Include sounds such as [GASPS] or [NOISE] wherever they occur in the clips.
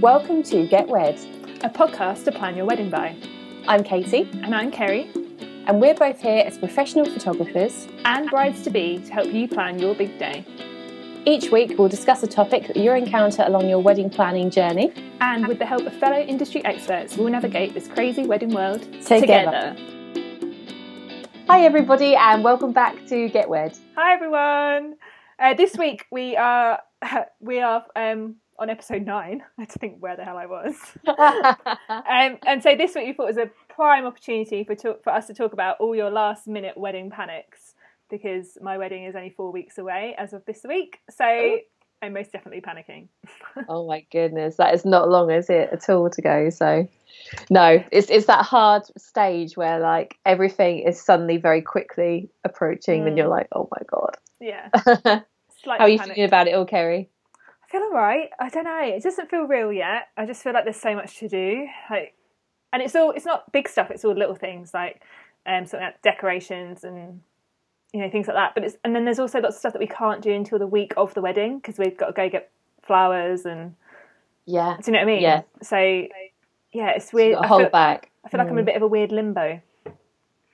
Welcome to Get Wed. a podcast to plan your wedding by. I'm Katie, And I'm Kerrie, and we're both here as professional photographers. and brides to be to help you plan your big day. Each week, we'll discuss a topic that you encounter along your wedding planning journey. And with the help of fellow industry experts, we'll navigate this crazy wedding world Together. Hi, everybody, and welcome back to Get Wed. Hi everyone. Uh, this week we are [LAUGHS] we are um, on episode nine. [LAUGHS] I had to think where the hell I was. [LAUGHS] Um, and so this week we thought was a prime opportunity for talk, for us to talk about all your last minute wedding panics because my wedding is only four weeks away as of this week. So I'm most definitely panicking. [LAUGHS] oh my goodness, that is not long, is it, at all to go? So, no, it's it's that hard stage where like everything is suddenly very quickly approaching, and Mm. you're like, oh my god. Yeah. How are you panicked. feeling about it all, Kerrie? Feel alright. I don't know. It doesn't feel real yet. I just feel like there's so much to do. Like, and it's all it's not big stuff. It's all little things like um, something like decorations and you know things like that. But it's and then there's also lots of stuff that we can't do until the week of the wedding because we've got to go get flowers and Yeah, do you know what I mean? Yeah. So yeah, it's weird. got to I hold feel, back. I feel like I'm in a bit of a weird limbo.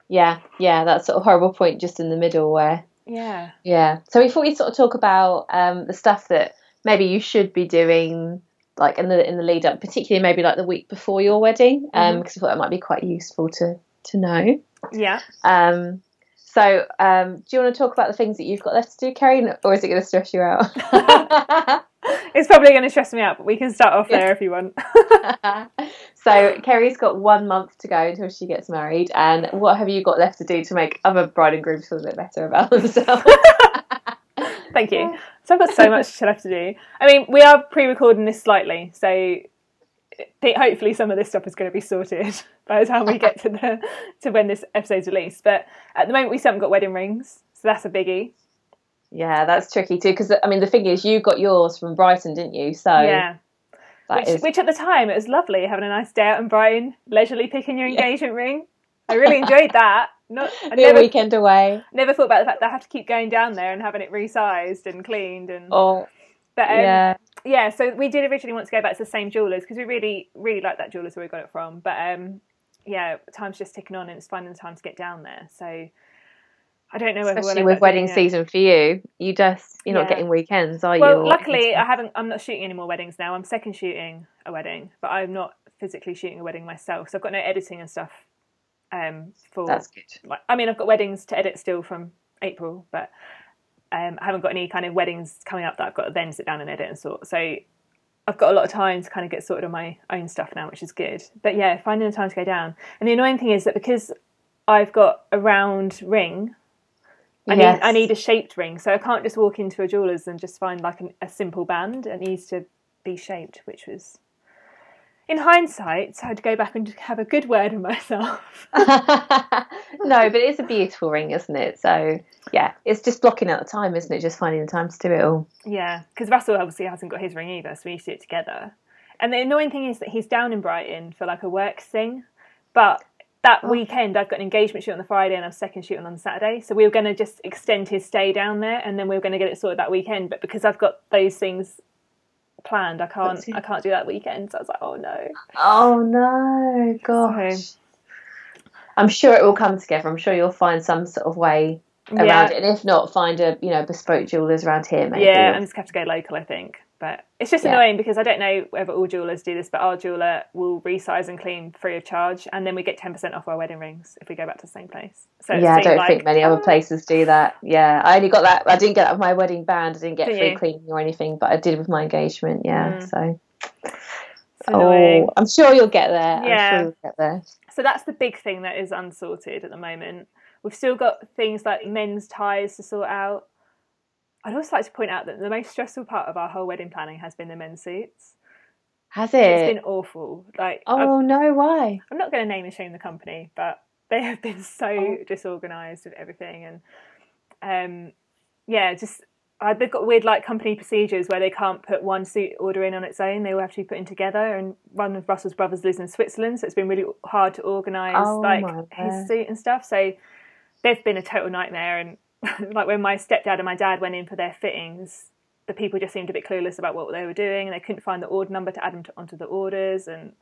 Yeah, yeah, that sort of horrible point just in the middle where Yeah. Yeah. So we thought we'd sort of talk about um, the stuff that maybe you should be doing, like in the in the lead up, particularly maybe like the week before your wedding, um, Mhm. because I thought that might be quite useful to to know. Yeah. Um, so um, do you want to talk about the things that you've got left to do, Kerrie, or is it going to stress you out? [LAUGHS] It's probably going to stress me out, but we can start off Yeah. there if you want. [LAUGHS] so Kerrie's got one month to go until she gets married, and what have you got left to do to make other bride and grooms feel a bit better about themselves? [LAUGHS] Thank you. So I've got so much to have to do. I mean, we are pre-recording this slightly, so hopefully some of this stuff is going to be sorted [LAUGHS] by the time we get to the to when this episode's released. But at the moment, we still haven't got wedding rings, so that's a biggie. Yeah, that's tricky too. Because I mean, the thing is, you got yours from Brighton, didn't you? So yeah, which, is- which at the time it was lovely having a nice day out in Brighton, leisurely picking your engagement ring. I really enjoyed that. Not, I a never, weekend away. never thought about the fact that I have to keep going down there and having it resized and cleaned and. Oh, but, um, yeah, yeah, so we did originally want to go back to the same jewelers because we really, really like that jewelers where we got it from. But um, yeah, time's just ticking on and it's finding the time to get down there. So I don't know whether we'll especially with wedding doing it. season for you. You just you're not getting weekends, are you? Well, luckily I haven't. I'm not shooting any more weddings now. I'm second shooting a wedding, but I'm not physically shooting a wedding myself. So I've got no editing and stuff. Um, for that's good. like, I mean, I've got weddings to edit still from April, but um, I haven't got any kind of weddings coming up that I've got to then sit down and edit and sort. So I've got a lot of time to kind of get sorted on my own stuff now, which is good. But yeah, finding the time to go down. And the annoying thing is that because I've got a round ring, I Yes. need I need a shaped ring, so I can't just walk into a jeweler's and just find like an, a simple band. It needs to be shaped, which was. In hindsight, I had to go back and have a good word with myself. [LAUGHS] [LAUGHS] no, but it's a beautiful ring, isn't it? So yeah, it's just blocking out the time, isn't it? Just finding the time to do it all. Yeah, because Russell obviously hasn't got his ring either, so we used to do it together. And the annoying thing is that he's down in Brighton for like a work thing, but that Oh. weekend I've got an engagement shoot on the Friday and I'm second shooting on the Saturday, so we were going to just extend his stay down there, and then we were going to get it sorted that weekend. But because I've got those things planned, I can't I can't do that weekend. So I was like, oh no. Oh no, gosh. I'm sure it will come together. I'm sure you'll find some sort of way around yeah, it, and if not, find a you know bespoke jewelers around here, maybe. yeah, I'm just gonna have to go local, I think. It's just Yeah. annoying because I don't know whether all jewelers do this, but our jeweler will resize and clean free of charge, and then we get ten percent off our wedding rings if we go back to the same place. So yeah, I don't like- think many other places do that. Yeah, I only got that. I didn't get that with my wedding band. I didn't get free you? cleaning or anything, but I did with my engagement. Yeah, Mm. so oh, I'm sure you'll get there. Yeah. I'm sure you'll get there. So that's the big thing that is unsorted at the moment. We've still got things like men's ties to sort out. I'd also like to point out that the most stressful part of our whole wedding planning has been the men's suits. Has it? It's been awful. Like, I'm, oh no, why? I'm not going to name and shame the company, but [LAUGHS] they have been so Oh. disorganised with everything, and um, yeah, just uh, they've got weird like company procedures where they can't put one suit order in on its own; they all have to be put in together. And one of Russell's brothers lives in Switzerland, so it's been really hard to organise Oh, like his suit and stuff. So they've been a total nightmare. And [LAUGHS] like when my stepdad and my dad went in for their fittings, the people just seemed a bit clueless about what they were doing, and they couldn't find the order number to add them to, onto the orders, and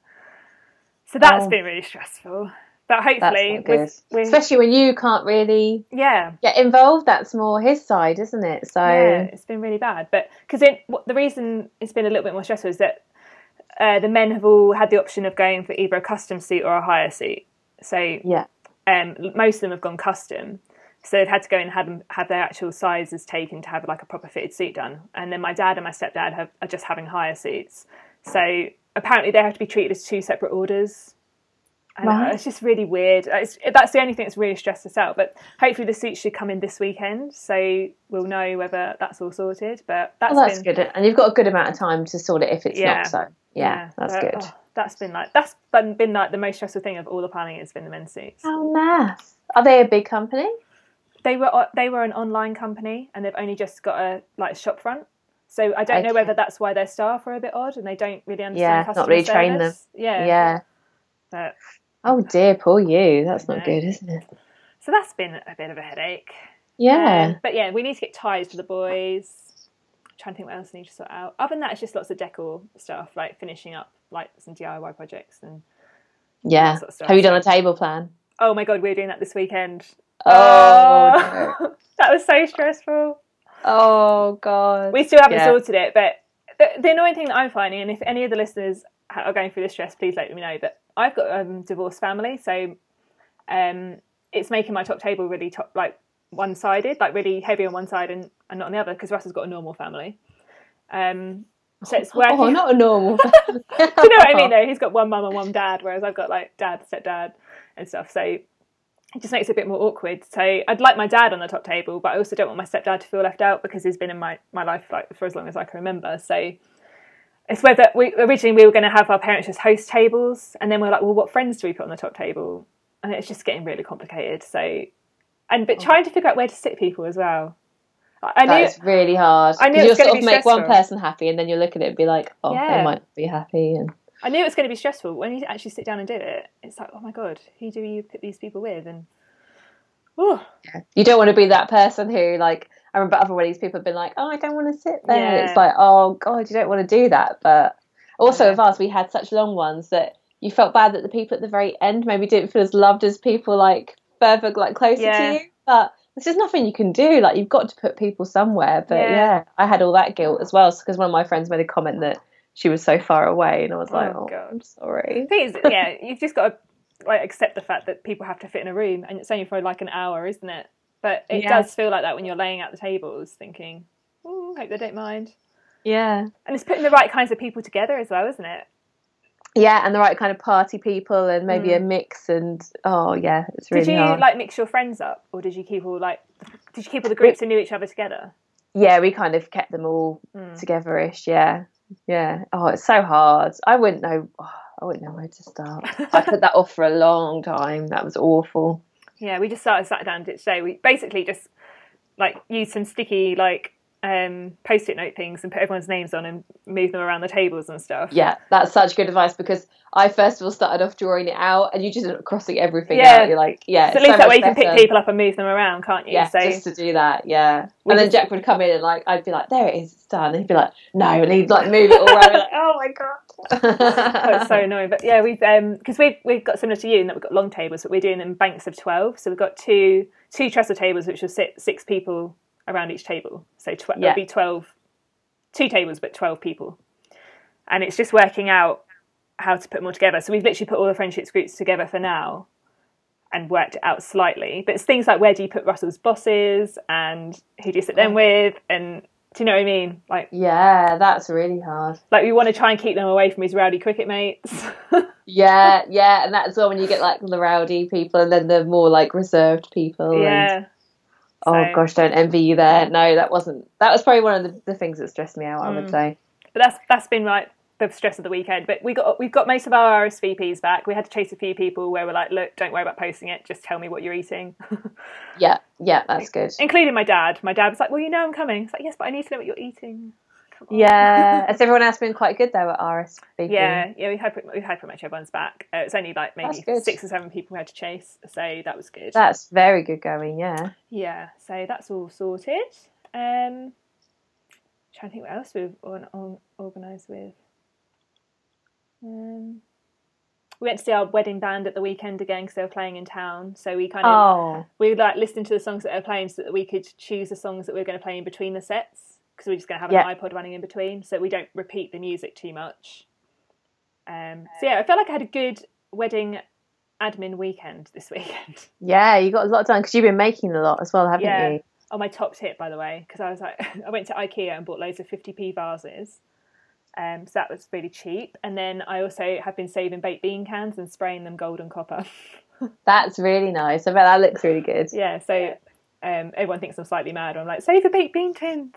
so that's Oh. been really stressful. But hopefully, with, with Especially when you can't really yeah, get involved. That's more his side, isn't it? So yeah, it's been really bad. But because the reason it's been a little bit more stressful is that uh, the men have all had the option of going for either a custom seat or a hire seat. So yeah. um, most of them have gone custom. So they've had to go and have them have their actual sizes taken to have like a proper fitted suit done. And then my dad and my stepdad have, are just having hire suits. So apparently they have to be treated as two separate orders. And uh, Right. it's just really weird. It's, that's the only thing that's really stressed us out. But hopefully the suits should come in this weekend, so we'll know whether that's all sorted. But that's, Well, that's been good, and you've got a good amount of time to sort it if it's Yeah. not so. Yeah, that's but, good. oh, that's been like that's been, been like the most stressful thing of all the planning has been the men's suits. How nice. Are they a big company? They were they were an online company and they've only just got a like a shop front. So I don't know whether that's why their staff are a bit odd and they don't really understand customers. Yeah, not customer really train them. Yeah, Yeah. But, Oh dear, poor you. That's not good, isn't it? so that's been a bit of a headache. Yeah. Um, but yeah, we need to get ties for the boys. trying to think what else I need to sort out. Other than that, it's just lots of decor stuff, like finishing up like some DIY projects and yeah. sort of stuff. Have you done a table plan? oh my god, we're doing that this weekend. Oh, no. [LAUGHS] that was so stressful. oh god. We still haven't Yeah. sorted it, but the, the annoying thing that I'm finding, and if any of the listeners are going through this stress, please let me know. But I've got a um, divorced family, so um, it's making my top table really top like one sided, like really heavy on one side and, and not on the other, because Russ has got a normal family. Um, so it's [LAUGHS] working. Oh, not a normal. [LAUGHS] Do you know what I mean? Though he's got one mum and one dad, whereas I've got like dad, stepdad, and stuff. So it just makes it a bit more awkward. So I'd like my dad on the top table, but I also don't want my stepdad to feel left out because he's been in my, my life like for as long as I can remember. So it's whether we originally we were going to have our parents just host tables, and then we are like, well, what friends do we put on the top table? And it's just getting really complicated. So and but oh. trying to figure out where to sit people as well. I knew That's really hard. I knew 'Cause it was you'll sort of make one person happy, and then you look at it and be like, oh, Yeah. they might be happy, and I knew it was going to be stressful when you actually sit down and do it. It's like, oh my god, who do you put these people with? And oh, you don't want to be that person who like. I remember other weddings, people have been like, "Oh, I don't want to sit there." Yeah. It's like, "Oh God, you don't want to do that." But also Yeah. with us, we had such long ones that you felt bad that the people at the very end maybe didn't feel as loved as people like further, like closer Yeah. to you. But there's just nothing you can do. Like you've got to put people somewhere. But Yeah. yeah, I had all that guilt as well because one of my friends made a comment that she was so far away, and I was like, Oh, "Oh, God. I'm sorry." is, [LAUGHS] yeah, you've just got to like accept the fact that people have to fit in a room, and it's only for like an hour, isn't it? But it Yeah. does feel like that when you're laying out the tables, thinking, "Ooh, hope they don't mind." Yeah. And it's putting the right kinds of people together as well, isn't it? Yeah, and the right kind of party people, and maybe Mm. a mix, and oh yeah, it's really did you hard. like mix your friends up, or did you keep all like did you keep all the groups who knew each other together? yeah, we kind of kept them all Mm. together-ish. Yeah, yeah. Oh, it's so hard. I wouldn't know. oh, I wouldn't know where to start. I put that off for a long time. That was awful. Yeah, we just started sat down ditch day. We basically just like used some sticky like um, post-it note things and put everyone's names on and move them around the tables and stuff. Yeah, that's such good advice because I first of all started off drawing it out, and you just end up crossing everything Yeah. out. You're like, yeah, So at least that way you can pick people up and move them around, can't you? Yeah, so just to do that, yeah. And then Jack would come in and like I'd be like, "There it is, it's done." And he'd be like, "No," and he'd like move it all around. Like, "Oh my god!" [LAUGHS] it's so annoying. But yeah, we've um because we've we've got similar to you in that we've got long tables, but we're doing them in banks of twelve. So we've got two two trestle tables which will sit six people around each table. So tw- Yeah. it'll be twelve two tables but twelve people. And it's just working out how to put them all together. So we've literally put all the friendships groups together for now and worked it out slightly. But it's things like where do you put Russell's bosses and who do you sit them with and do you know what I mean? Like yeah, that's really hard. like we want to try and keep them away from his rowdy cricket mates. [LAUGHS] Yeah, yeah, and that's well when you get like the rowdy people and then the more like reserved people. and- yeah. oh gosh, don't envy you there. No, that wasn't. That was probably one of the, the things that stressed me out. I Mm. would say. But that's that's been like the stress of the weekend. But we got we've got most of our RSVPs back. We had to chase a few people where we're like, look, don't worry about posting it. Just tell me what you're eating. Yeah, yeah, that's [LAUGHS] good. Including my dad. My dad was like, well, you know, I'm coming. It's like, yes, but I need to know what you're eating. Yeah, has [LAUGHS] everyone else been quite good though at RSVP? Yeah, yeah, we had pretty, we had pretty much everyone's back. Uh, it's only like maybe six or seven people we had to chase, so that was good. that's very good going. Yeah. Yeah, so that's all sorted. Um, trying to think what else we've on, on, organised with. Um, we went to see our wedding band at the weekend again because they were playing in town. So we kind of Oh, we like listened to the songs that they were playing so that we could choose the songs that we were going to play in between the sets because we're just going to have Yeah. an iPod running in between, so we don't repeat the music too much. Um, so yeah, I felt like I had a good wedding admin weekend this [LAUGHS] weekend. yeah, you got a lot done because you've been making a lot as well, haven't Yeah. you? on my top tip, by the way, because I was like, [LAUGHS] I went to IKEA and bought loads of 50p vases. Um, so that was really cheap. And then I also have been saving baked bean cans and spraying them golden copper. [LAUGHS] That's really nice. I bet that looks really good. yeah, so um, everyone thinks I'm slightly mad. I'm like, save the baked bean tins.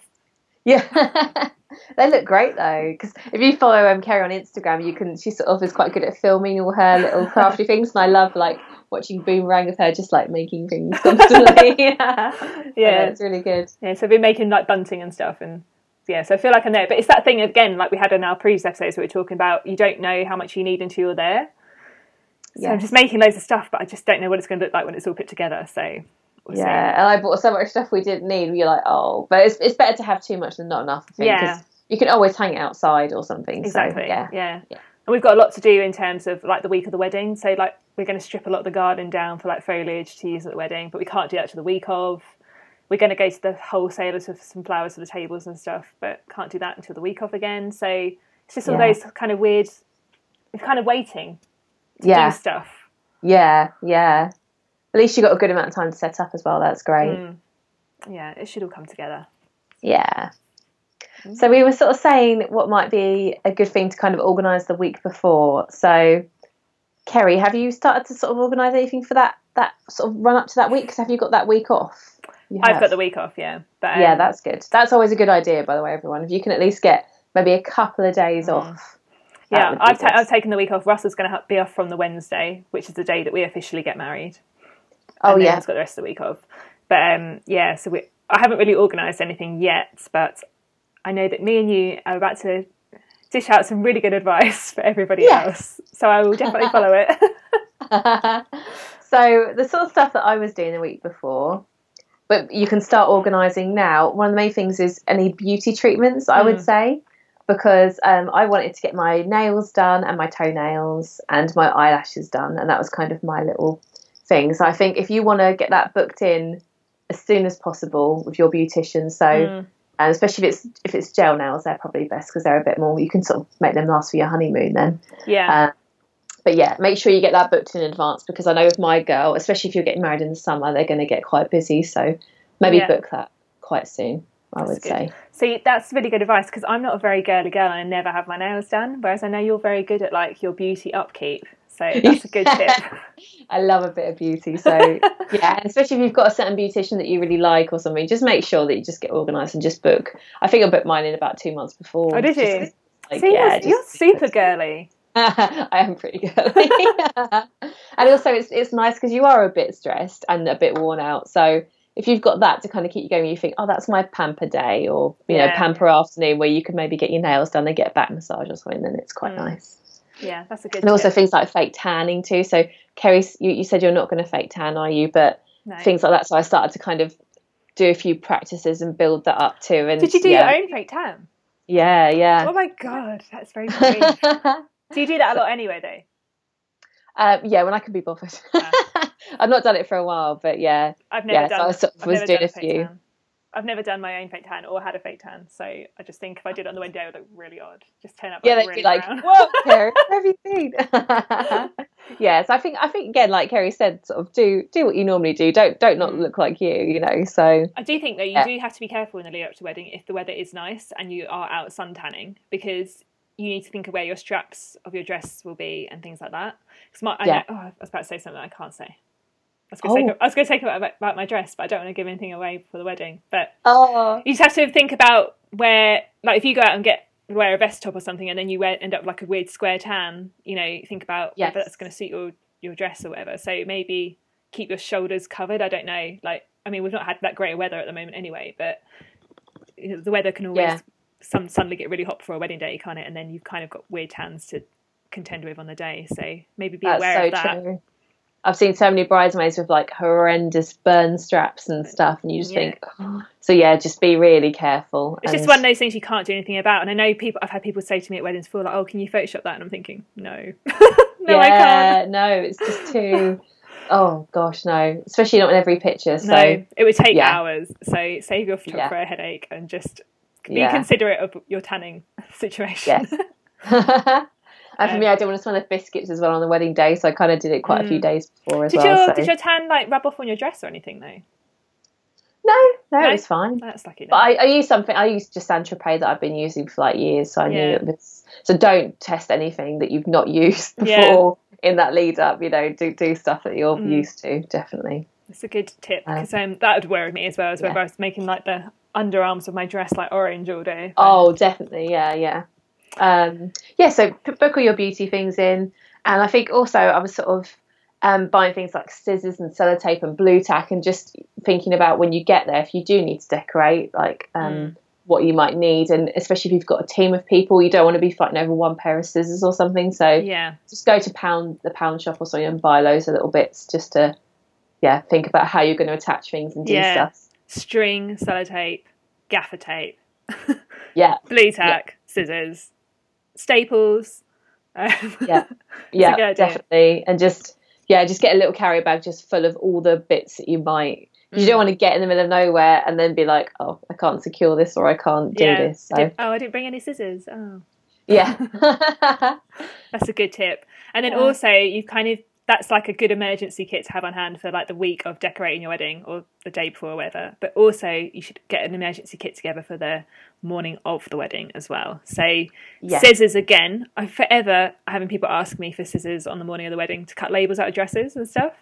Yeah, [LAUGHS] they look great though. Because if you follow um, Kerrie on Instagram, you can. She sort of is quite good at filming all her little [LAUGHS] crafty things, and I love like watching Boomerang of her just like making things constantly. [LAUGHS] yeah, Yeah. it's really good. Yeah, so I've been making like bunting and stuff, and yeah, so I feel like I'm there. But it's that thing again, like we had in our previous episodes, where we were talking about you don't know how much you need until you're there. So I'm just making loads of stuff, but I just don't know what it's going to look like when it's all put together. So Yeah, and I bought so much stuff we didn't need. You're like, oh, but it's it's better to have too much than not enough. I think, Yeah. you can always hang it outside or something. so, Exactly. yeah. yeah. Yeah. And we've got a lot to do in terms of like the week of the wedding. So like we're going to strip a lot of the garden down for like foliage to use at the wedding, but we can't do that to the week of. We're going to go to the wholesalers with some flowers for the tables and stuff, but can't do that until the week of again. So it's just all Yeah. those kind of weird. It's kind of waiting to Yeah, do stuff. yeah, yeah. At least you got a good amount of time to set up as well. That's great. Mm. Yeah, it should all come together. Yeah. So we were sort of saying what might be a good thing to kind of organise the week before. So, Kerrie, have you started to sort of organise anything for that that sort of run up to that week? Because have you got that week off? I've got the week off, yeah. But um, yeah, that's good. That's always a good idea, by the way, everyone. If you can at least get maybe a couple of days off. yeah. I've, ta- I've taken the week off. Russell's going to be off from the Wednesday, which is the day that we officially get married. Oh and yeah, he's got the rest of the week off. But um, yeah, so we, I haven't really organised anything yet, but I know that me and you are about to dish out some really good advice [LAUGHS] for everybody Yes. else. So I will definitely follow it. [LAUGHS] so the sort of stuff that I was doing the week before, but you can start organising now. One of the main things is any beauty treatments, I would Mm. say, because um, I wanted to get my nails done and my toenails and my eyelashes done, and that was kind of my little thing. So I think if you want to get that booked in as soon as possible with your beautician, so. Mm. And especially if it's if it's gel nails, they're probably best because they're a bit more. You can sort of make them last for your honeymoon then. yeah, Uh, but yeah, make sure you get that booked in advance because I know with my girl, especially if you're getting married in the summer, they're going to get quite busy. So maybe Yeah. book that quite soon. I That's would good. say. see, that's really good advice because I'm not a very girly girl and I never have my nails done. Whereas I know you're very good at like your beauty upkeep. So [LAUGHS] that's a good tip. [LAUGHS] I love a bit of beauty. So yeah, especially if you've got a certain beautician that you really like or something, just make sure that you just get organised and just book. I think I booked mine in about two months before. Oh, did you? like, See, yeah, you're, you're super girly. [LAUGHS] I am pretty girly. and also, it's it's nice because you are a bit stressed and a bit worn out. So if you've got that to kind of keep you going, you think, oh, that's my pamper day, or you know, pamper afternoon, where you can maybe get your nails done and get a back massage or something. Then it's quite Mm. nice. Yeah, that's a good. And also things like fake tanning too. So Kerrie, you, you said you're not going to fake tan, are you? But No. things like that. So I started to kind of do a few practices and build that up too. And Did you do yeah, your own fake tan? Yeah, yeah. Oh my god, that's very [LAUGHS] do you do that a lot anyway, though? Uh, yeah, when I can be bothered. [LAUGHS] I've not done it for a while, but yeah, I've never yeah. So done. I sort of I've was never doing a few. tan. I've never done my own fake tan or had a fake tan, so I just think if I did it on the window, it would look really odd. Just turn up. Yeah, like, they'd really be like, brown. "What, Kerrie? Have you [LAUGHS] seen?" [LAUGHS] yeah, so I think I think again, like Kerrie said, sort of do do what you normally do. Don't don't not Mm. look like you, you know. So I do think though you Yeah. do have to be careful in the lead up to wedding if the weather is nice and you are out sun tanning because you need to think of where your straps of your dress will be and things like that. Because my, I, Yeah. know, oh, I was about to say something I can't say. I was going to Oh. say, I was going to say about, about my dress, but I don't want to give anything away for the wedding. But oh you just have to think about where, like, if you go out and get wear a vest top or something, and then you wear, end up like a weird square tan. You know, think about Yes. whether that's going to suit your your dress or whatever. So maybe keep your shoulders covered. I don't know. Like, I mean, we've not had that great weather at the moment anyway, but you know, the weather can always Yeah. some suddenly get really hot for a wedding day, can't it? And then you've kind of got weird tans to contend with on the day. So maybe be that's aware so of that. true. I've seen so many bridesmaids with like horrendous burn straps and stuff, and you just Yeah. think, oh. so yeah, just be really careful. It's and- just one of those things you can't do anything about. And I know people. I've had people say to me at weddings before, like, "Oh, can you Photoshop that?" And I'm thinking, no, [LAUGHS] no, I can't. No, it's just too. oh gosh, no. Especially not in every picture. So no, it would take yeah. hours. So save your photographer a headache and just be Yeah. considerate of your tanning [LAUGHS] situation. Yes. [LAUGHS] and for Um, me, I didn't want to smell of biscuits as well on the wedding day, so I kind of did it quite a few Mm. days before as did well. your so. did your tan like rub off on your dress or anything though? No, no, No? it was fine. That's lucky. Then. But I, I used something. I used just Saint Tropez that I've been using for like years, so I knew Yeah. it was. So don't test anything that you've not [LAUGHS] used before Yeah. in that lead up. You know, do do stuff that you're Mm. used to. Definitely. It's a good tip Um, because um, that would worry me as well as yeah. whether I was making like the underarms of my dress like orange all day. Oh, definitely. Yeah, yeah. Um, yeah. So p- book all your beauty things in, and I think also I was sort of um, buying things like scissors and sellotape and Blu Tack, and just thinking about when you get there if you do need to decorate, like um, Mm. what you might need, and especially if you've got a team of people, you don't want to be fighting over one pair of scissors or something. So yeah, just go to pound the pound shop or something and buy loads of little bits just to yeah think about how you're going to attach things and do Yeah. stuff. string, sellotape, gaffer tape, [LAUGHS] Yeah, Blu Tack, scissors, staples. Um, Yeah. [LAUGHS] yeah, definitely, and just yeah, just get a little carry bag just full of all the bits that you might. You Mm. don't want to get in the middle of nowhere and then be like, oh, I can't secure this or I can't do yeah. this. So oh, I didn't bring any scissors. Oh, yeah, [LAUGHS] that's a good tip. And then Yeah. also, you kind of that's like a good emergency kit to have on hand for like the week of decorating your wedding or the day before or whatever. But also, you should get an emergency kit together for the morning of the wedding as well. So yeah, scissors again. I'm forever having people ask me for scissors on the morning of the wedding to cut labels out of dresses and stuff.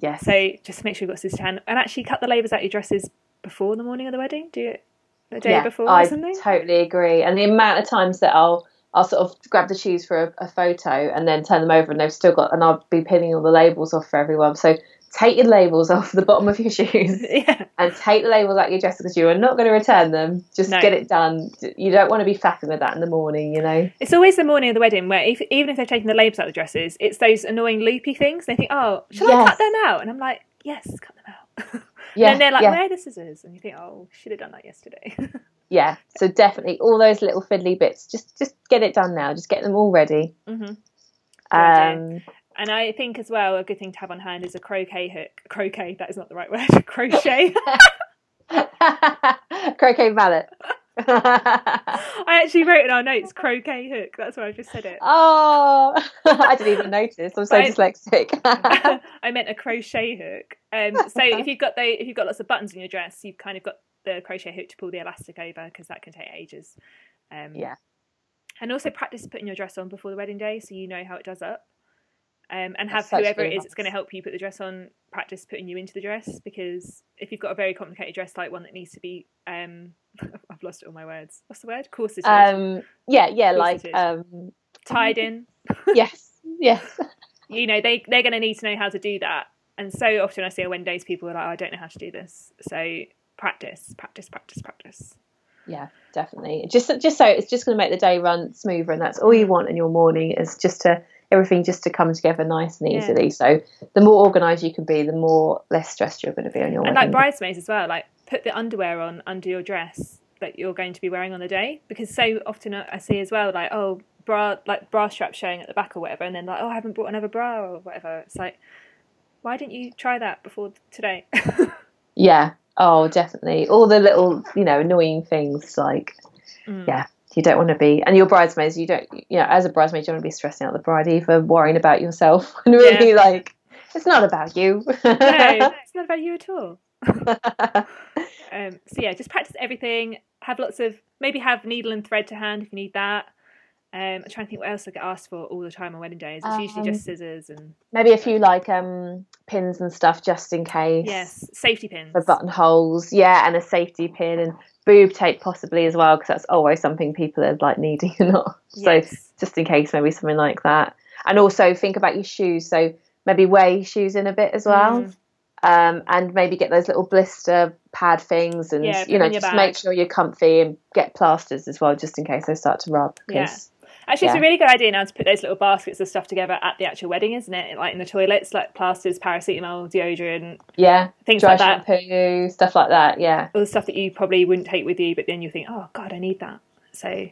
yes. So just make sure you've got scissors to hand and actually cut the labels out of your dresses before the morning of the wedding. Do it the day yeah, before I or something. totally agree. And the amount of times that I'll I'll sort of grab the shoes for a, a photo and then turn them over and they've still got and I'll be pinning all the labels off for everyone. So take your labels [LAUGHS] off the bottom of your shoes [LAUGHS] yeah, and take the labels out of your dress because you are not going to return them. Just No. get it done. You don't want to be faffing with that in the morning, you know. it's always the morning of the wedding where if, even if they've taken the labels out of the dresses, it's those annoying loopy things. They think, oh, shall I cut them out? And I'm like, yes, cut them out. Yeah, [LAUGHS] and then they're like, yeah, where are the scissors? And you think, oh, should have done that yesterday. Yeah. So definitely all those little fiddly bits. Just just get it done now. Just get them all ready. hmm Um, And I think as well, a good thing to have on hand is a croquet hook. Croquet, that is not the right word. [LAUGHS] Crochet. [LAUGHS] croquet mallet. [LAUGHS] I actually wrote in our notes croquet hook. That's why I just said it. oh, I didn't even notice. I'm so dyslexic. I meant a crochet hook. Um, so if you've got the if you've got lots of buttons in your dress, you've kind of got the crochet hook to pull the elastic over because that can take ages. Um, Yeah. And also practice putting your dress on before the wedding day, so you know how it does up. Um, and have That's whoever it is that's going to help you put the dress on practice putting you into the dress because if you've got a very complicated dress like one that needs to be um, [LAUGHS] I've lost all my words. What's the word? Corseted, um, yeah, yeah, like um, tied in. [LAUGHS] yes, yes. you know they they're going to need to know how to do that and so often i see on wedding days people are like oh, i don't know how to do this so practice practice practice practice Yeah, definitely. Just just so it's just going to make the day run smoother, and that's all you want in your morning is just to everything just to come together nice and Yeah. easily. So the more organised you can be, the more less stressed you're going to be on your and wedding. like bridesmaids as well like put the underwear on under your dress that you're going to be wearing on the day because so often i see as well like oh bra like bra strap showing at the back or whatever and then like oh i haven't brought another bra or whatever it's like why didn't you try that before today [LAUGHS] yeah. Oh, definitely. All the little, you know, annoying things like Mm. yeah. You don't want to be, and your bridesmaids, you don't, you know, as a bridesmaid, you don't want to be stressing out the bride either, worrying about yourself, [LAUGHS] and really like, it's not about you. no it's not about you at all [LAUGHS] Um, so yeah, just practice everything. Have lots of maybe have needle and thread to hand if you need that. Um, I'm trying to think what else I get asked for all the time on wedding days. It's usually Um, just scissors and Maybe a few like um pins and stuff just in case. yes, safety pins. for buttonholes, yeah, and a safety pin and boob tape possibly as well because that's always something people are like needing [LAUGHS] or not. So just in case, maybe something like that. And also think about your shoes. So maybe wear your shoes in a bit as well, Mm. um, and maybe get those little blister pad things, and Yeah, you know them in your just bag. make sure you're comfy and get plasters as well, just in case they start to rub. Yeah. Because Actually, it's a really good idea now to put those little baskets of stuff together at the actual wedding, isn't it? Like in the toilets, like plasters, paracetamol, deodorant, Yeah, things dry like that. shampoo, stuff like that. Yeah, All the stuff that you probably wouldn't take with you, but then you think, oh god, I need that. So,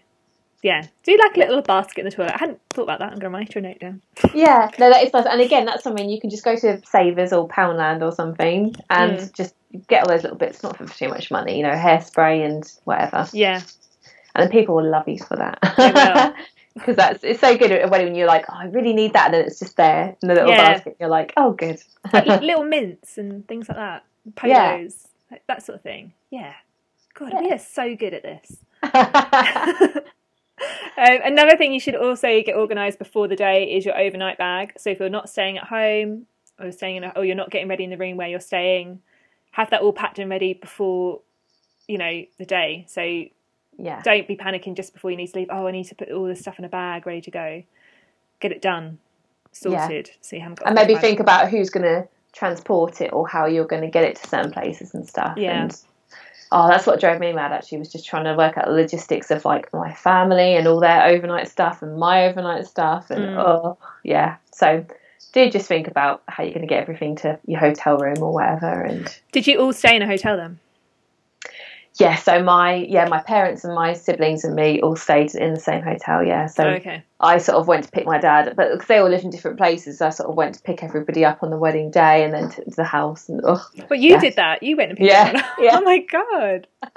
yeah, do like a little basket in the toilet. I hadn't thought about that. I'm going to write your note down. [LAUGHS] yeah. No, that is nice. And again, that's something you can just go to Savers or Poundland or something and Mm. just get all those little bits, not for too much money, you know, hairspray and whatever. Yeah, And people will love you for that. [LAUGHS] Because that's it's so good at a wedding when you're like, oh, I really need that, and then it's just there in the little Yeah. basket. You're like, oh, good. like [LAUGHS] little mints and things like that, polos, Yeah. that sort of thing. Yeah, God, Yeah. we are so good at this. [LAUGHS] [LAUGHS] Um, another thing you should also get organised before the day is your overnight bag. So if you're not staying at home or staying in a, or you're not getting ready in the room where you're staying, have that all packed and ready before you know the day. So yeah, don't be panicking just before you need to leave. Oh, I need to put all this stuff in a bag ready to go. Get it done, sorted. So you haven't got. and maybe think about who's going to transport it or how you're going to get it to certain places and stuff. Yeah. And, oh, that's what drove me mad. Actually, was just trying to work out the logistics of like my family and all their overnight stuff and my overnight stuff. And Mm. oh, yeah. So do just think about how you're going to get everything to your hotel room or whatever. And Did you all stay in a hotel then? Yeah, so my yeah my parents and my siblings and me all stayed in the same hotel. Yeah, so. Oh, okay. I sort of went to pick my dad, but they all lived in different places, So I sort of went to pick everybody up on the wedding day and then to the house. And oh, But you Yeah. did that. You went and picked Yeah, up. yeah. [LAUGHS] Oh my god. [LAUGHS]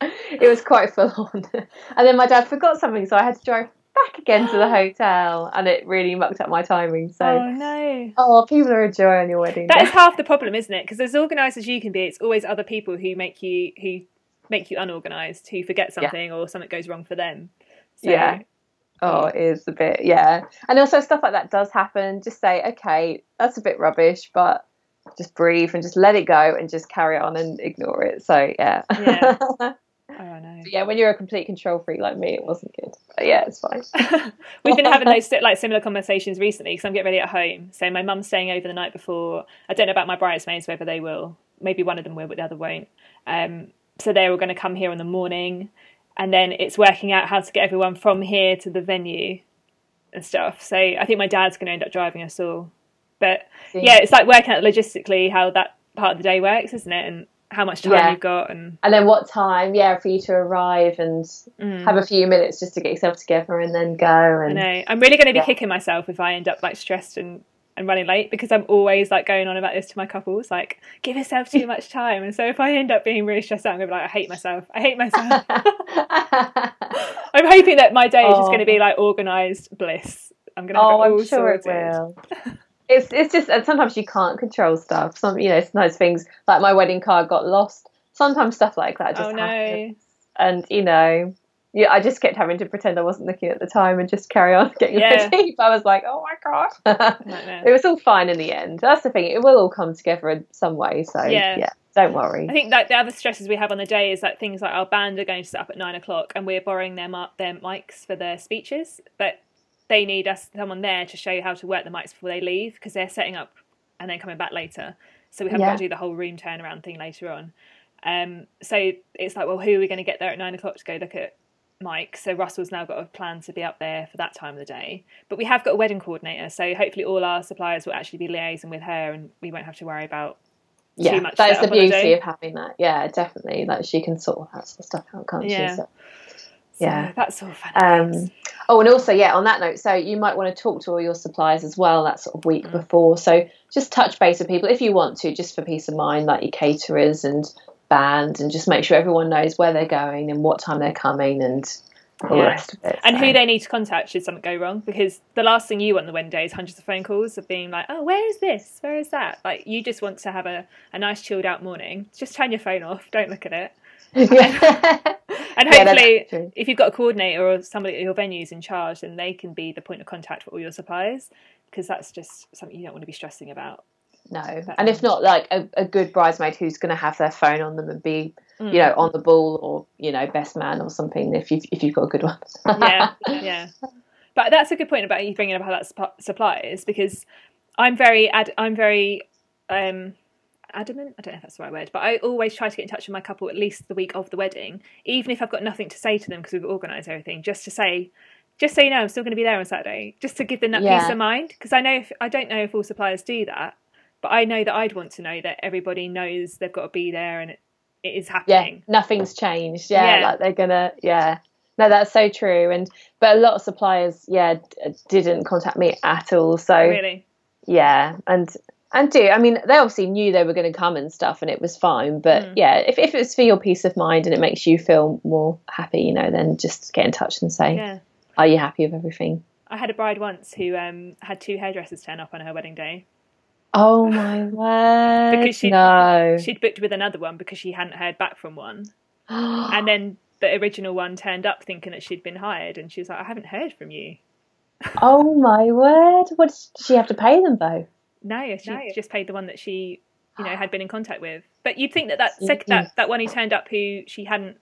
it was quite full on. [LAUGHS] and then my dad forgot something, so I had to drive back again to the [GASPS] hotel, and it really mucked up my timing. So, Oh no. oh, people are a joy on your wedding That is half the problem, isn't it? Because as organised as you can be, it's always other people who make you who make you unorganised, who forget something or something goes wrong for them. So, Yeah. Oh, it is a bit, yeah. And also stuff like that does happen. Just say, okay, that's a bit rubbish, but just breathe and just let it go and just carry on and ignore it. So yeah. Yeah. [LAUGHS] Oh no. yeah, when you're a complete control freak like me, it wasn't good. But yeah, it's fine. [LAUGHS] We've been having those [LAUGHS] like similar conversations recently because I'm getting ready at home. So my mum's staying over the night before. I don't know about my bridesmaids whether they will. Maybe one of them will, but the other won't. Um, so they're all going to come here in the morning, and then it's working out how to get everyone from here to the venue and stuff. So I think my dad's going to end up driving us all. But yeah, it's like working out logistically how that part of the day works, isn't it? And how much time Yeah. you've got and And then what time, yeah, for you to arrive and Mm. have a few minutes just to get yourself together and then go I and know. I'm really going to be Yeah. kicking myself if I end up like stressed and, and running late because I'm always like going on about this to my couples, like, give yourself too much time. And so if I end up being really stressed out, I'm going to be like, I hate myself. I hate myself. [LAUGHS] I'm hoping that my day is just going to be like organised bliss. I'm going to have oh, it all I'm sure sorted. it will. [LAUGHS] It's it's just and sometimes you can't control stuff. Some you know, sometimes things like my wedding card got lost. Sometimes stuff like that just Oh no. happens. And you know, yeah, I just kept having to pretend I wasn't looking at the time and just carry on [LAUGHS] getting Yeah. ready. But I was like, oh my god. [LAUGHS] It was all fine in the end. That's the thing. It will all come together in some way. So Yeah. yeah, don't worry. I think that the other stresses we have on the day is like things like our band are going to set up at nine o'clock and we're borrowing their mi- their mics for their speeches, but they need us someone there to show you how to work the mics before they leave because they're setting up and then coming back later. So we haven't Yeah. got to do the whole room turnaround thing later on. Um, so it's like, well, who are we going to get there at nine o'clock to go look at Mike? So Russell's now got a plan to be up there for that time of the day. But we have got a wedding coordinator, so hopefully all our suppliers will actually be liaising with her, and we won't have to worry about yeah, too much that is the on the beauty of having that. Yeah, definitely. Like she can sort all that sort of stuff out, can't Yeah. she? So- So Yeah. that's all fun. Um, oh, and also, yeah, on that note, so you might want to talk to all your suppliers as well that sort of week Mm. before. So just touch base with people if you want to, just for peace of mind, like your caterers and band, and just make sure everyone knows where they're going and what time they're coming and all Yeah. the rest of it. and so. who they need to contact should something go wrong because the last thing you want on the wedding day is hundreds of phone calls of being like oh where is this where is that like you just want to have a, a nice chilled out morning just turn your phone off don't look at it yeah. and hopefully true. if you've got a coordinator or somebody at your venues in charge then they can be the point of contact for all your suppliers because that's just something you don't want to be stressing about No, and if not, like a, a good bridesmaid who's going to have their phone on them and be, Mm. you know, on the ball or you know, best man or something. If you if you've got a good one. yeah, [LAUGHS] yeah. But that's a good point about you bringing up how that supplies because I'm very ad- I'm very um, adamant. I don't know if that's the right word, but I always try to get in touch with my couple at least the week of the wedding, even if I've got nothing to say to them because we've organised everything, just to say just so you know, I'm still going to be there on Saturday, just to give them that Yeah. peace of mind. Because I know if I don't know if all suppliers do that, but I know that I'd want to know that everybody knows they've got to be there and it, it is yeah happening. nothing's changed yeah, Yeah. like they're gonna yeah no that's so true and but a lot of suppliers yeah d- didn't contact me at all so oh, Really, yeah and and do i mean they obviously knew they were going to come and stuff and it was fine but Mm. yeah if, if it's for your peace of mind and it makes you feel more happy you know then just get in touch and say yeah. are you happy with everything I had a bride once who um, had two hairdressers turn up on her wedding day. oh [LAUGHS] my word Because she- no She'd booked with another one because she hadn't heard back from one, [GASPS] and then the original one turned up thinking that she'd been hired, and she was like, "I haven't heard from you." oh my word what did she have to pay them though No, she No. just paid the one that she, you know, had been in contact with. But you'd think that that sec- that that one who turned up who she hadn't,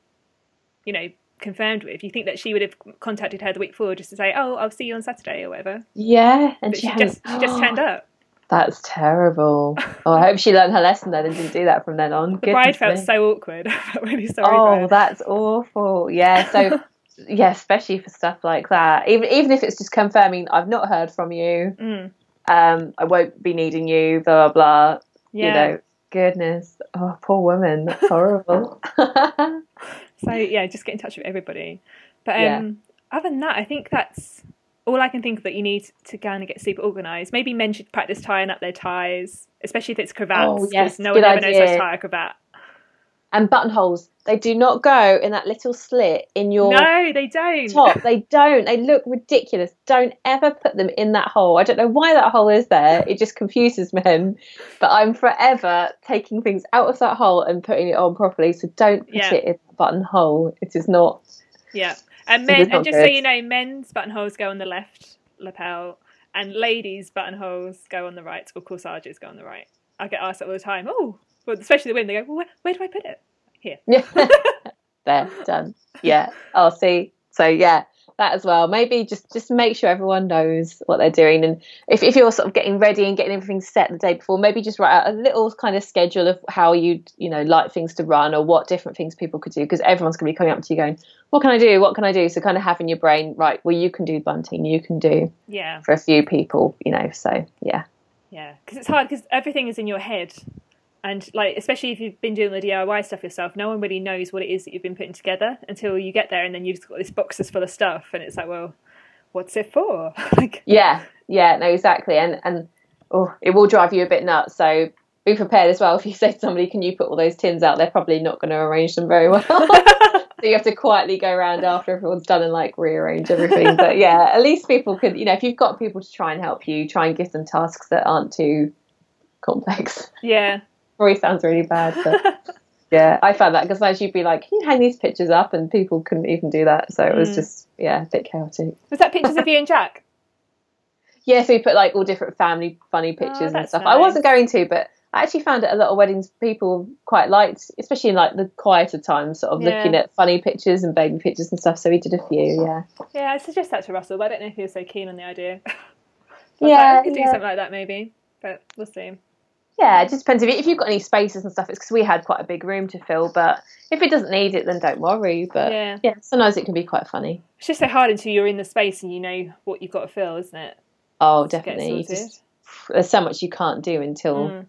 you know, confirmed with. You think that she would have contacted her the week before just to say, "Oh, I'll see you on Saturday" or whatever. yeah and But she, hadn't- just she just turned [GASPS] up. That's terrible. Oh, I hope she learned her lesson then and didn't do that from then on. The bride felt me. so awkward. [LAUGHS] I felt really sorry Oh, that's awful. Yeah. So, [LAUGHS] yeah, especially for stuff like that. Even even if it's just confirming I've not heard from you. Mm, Um, I won't be needing you. Blah blah blah. yeah. You know. Goodness. Oh, poor woman. That's horrible. [LAUGHS] [LAUGHS] So yeah, just get in touch with everybody. But um, Yeah. other than that, I think that's all I can think of that you need to kind of get super organised. Maybe men should practice tying up their ties, especially if it's cravats. Oh, yes, no one good ever knows how to tie a cravat. And buttonholes. They do not go in that little slit in your No, they don't. top. They don't. They look ridiculous. Don't ever put them in that hole. I don't know why that hole is there. It just confuses men. But I'm forever taking things out of that hole and putting it on properly. So don't put Yeah. it in the buttonhole. It is not. Yeah, and men, and just so you know, men's buttonholes go on the left lapel, and ladies' buttonholes go on the right, or corsages go on the right. I get asked that all the time. Oh, well, especially the women. They go, well, where, where do I put it? Here. Yeah. [LAUGHS] there, done. Yeah. I'll see. So yeah, that as well. Maybe just just make sure everyone knows what they're doing, and if if you're sort of getting ready and getting everything set the day before, maybe just write out a little kind of schedule of how you'd you know like things to run or what different things people could do, because everyone's going to be coming up to you going, "What can I do? What can I do?" So kind of having your brain, right? Well, you can do bunting, you can do Yeah, for a few people, you know. So yeah. yeah, because it's hard because everything is in your head. And like, especially if you've been doing the DIY stuff yourself, no one really knows what it is that you've been putting together until you get there, and then you've just got this boxes full of stuff, and it's like, well, what's it for? [LAUGHS] like, Yeah, yeah, no, exactly, and and oh, it will drive you a bit nuts. So be prepared as well. [LAUGHS] If you say to somebody, "Can you put all those tins out?" They're probably not going to arrange them very well. [LAUGHS] so you have to quietly go around after everyone's done and like rearrange everything. but yeah, at least people could, you know, if you've got people to try and help you, try and give them tasks that aren't too complex. yeah, Probably sounds really bad, but [LAUGHS] yeah, I found that because sometimes you'd be like, "Can you hang these pictures up?" and people couldn't even do that. So it was Mm. just yeah, a bit chaotic. was that pictures of you and Jack? [LAUGHS] Yeah, so we put like all different family funny pictures and Oh, that's stuff. I wasn't going to, but I actually found at a lot of weddings people quite liked, especially in like the quieter times, sort of Yeah. looking at funny pictures and baby pictures and stuff. So we did a few, yeah. Yeah, I suggest that to Russell, but I don't know if he was so keen on the idea. [LAUGHS] Yeah, like, could do something like that maybe, but we'll see. Yeah, it just depends if, if you've got any spaces and stuff. It's because we had quite a big room to fill, but if it doesn't need it, then don't worry. But Yeah. yeah, sometimes it can be quite funny. It's just so hard until you're in the space and you know what you've got to fill, isn't it? Oh, definitely. Just there's so much you can't do until Mm.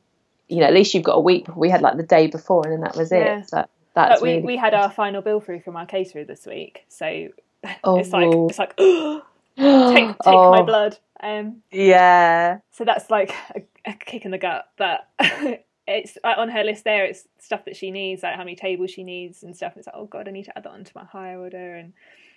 you know. At least you've got a week. We had like the day before, and then that was Yeah. it. So that's But we, really we had our final bill through from our caterer this week, so [LAUGHS] Oh. it's like it's like [GASPS] take take my [GASPS] Oh, blood. Um, Yeah. so that's like a, a kick in the gut. But [LAUGHS] it's on her list there. It's stuff that she needs, like how many tables she needs and stuff. It's like oh god, I need to add that onto my hire order and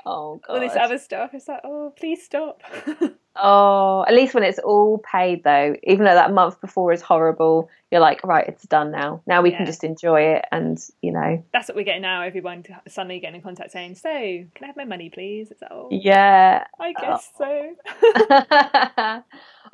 Oh god. all this other stuff. It's like oh please stop. [LAUGHS] Oh, at least when it's all paid though, even though that month before is horrible, you're like, right, it's done now. Now we Yeah. can just enjoy it, and you know, that's what we're getting now. Everyone suddenly getting in contact saying, "So, can I have my money, please?" It's like, oh, yeah. I guess oh. so.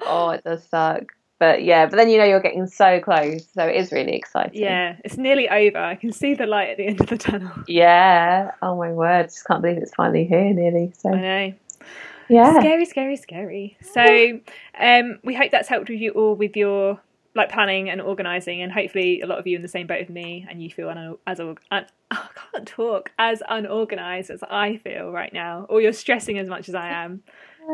[LAUGHS] oh, it does suck, but yeah. But then you know you're getting so close, so it is really exciting. Yeah, it's nearly over. I can see the light at the end of the tunnel. [LAUGHS] Yeah. Oh my word! Just can't believe it's finally here, nearly. So I know. yeah. Scary, scary, scary. So, um, we hope that's helped with you all with your like planning and organising, and hopefully a lot of you in the same boat with me, and you feel un- as un- oh, I can't can't talk as unorganized as I feel right now, or you're stressing as much as I am.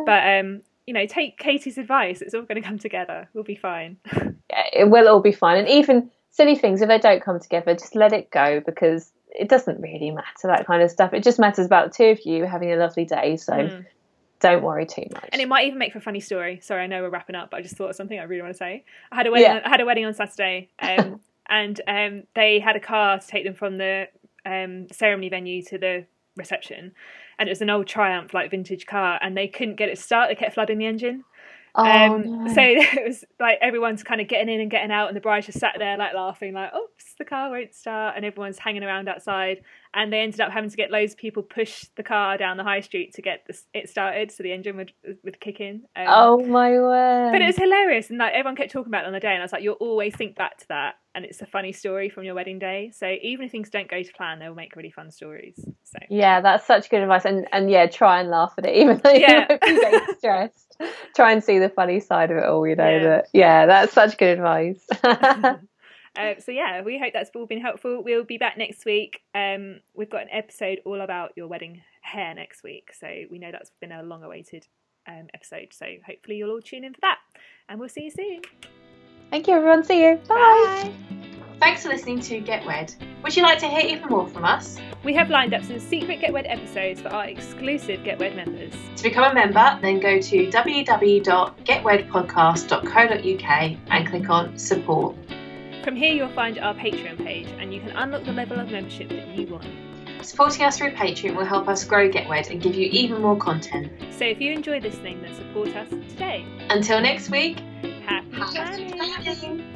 But um, you know, take Katie's advice. It's all going to come together. We'll be fine. [LAUGHS] Yeah, it will all be fine. And even silly things, if they don't come together, just let it go because it doesn't really matter that kind of stuff. It just matters about the two of you having a lovely day. So. Mm. Don't worry too much. And it might even make for a funny story. Sorry, I know we're wrapping up, but I just thought of something I really want to say. I had a wedding. Yeah. I had a wedding on Saturday, um, [LAUGHS] and um, they had a car to take them from the um, ceremony venue to the reception, and it was an old Triumph like vintage car, and they couldn't get it started. They kept flooding the engine. Oh, um, no. So [LAUGHS] it was like everyone's kind of getting in and getting out, and the bride just sat there like laughing, like, "Oops, the car won't start," and everyone's hanging around outside. And they ended up having to get loads of people push the car down the high street to get this, it started, so the engine would would kick in. Um, oh my word! But it was hilarious, and like everyone kept talking about it on the day, and I was like, "You'll always think back to that." and it's a funny story from your wedding day. So even if things don't go to plan, they'll make really fun stories. So yeah, that's such good advice. And and yeah, try and laugh at it, [LAUGHS] even though yeah. you get [LAUGHS] stressed. try and see the funny side of it all. You know yeah. that. Yeah, that's such good advice. [LAUGHS] uh, so yeah, we hope that's all been helpful. We'll be back next week. Um, we've got an episode all about your wedding hair next week, so we know that's been a long-awaited um, episode. So hopefully you'll all tune in for that, and we'll see you soon. Thank you, everyone. See you. Bye. Bye. Thanks for listening to Get Wed. Would you like to hear even more from us? We have lined up some secret Get Wed episodes for our exclusive Get Wed members. To become a member, then go to www.getwedpodcast.co.uk and click on support. From here, you'll find our Patreon page and you can unlock the level of membership that you want. Supporting us through Patreon will help us grow Get Wed and give you even more content. So if you enjoy listening, then support us today. Until next week, happy, happy planning. planning.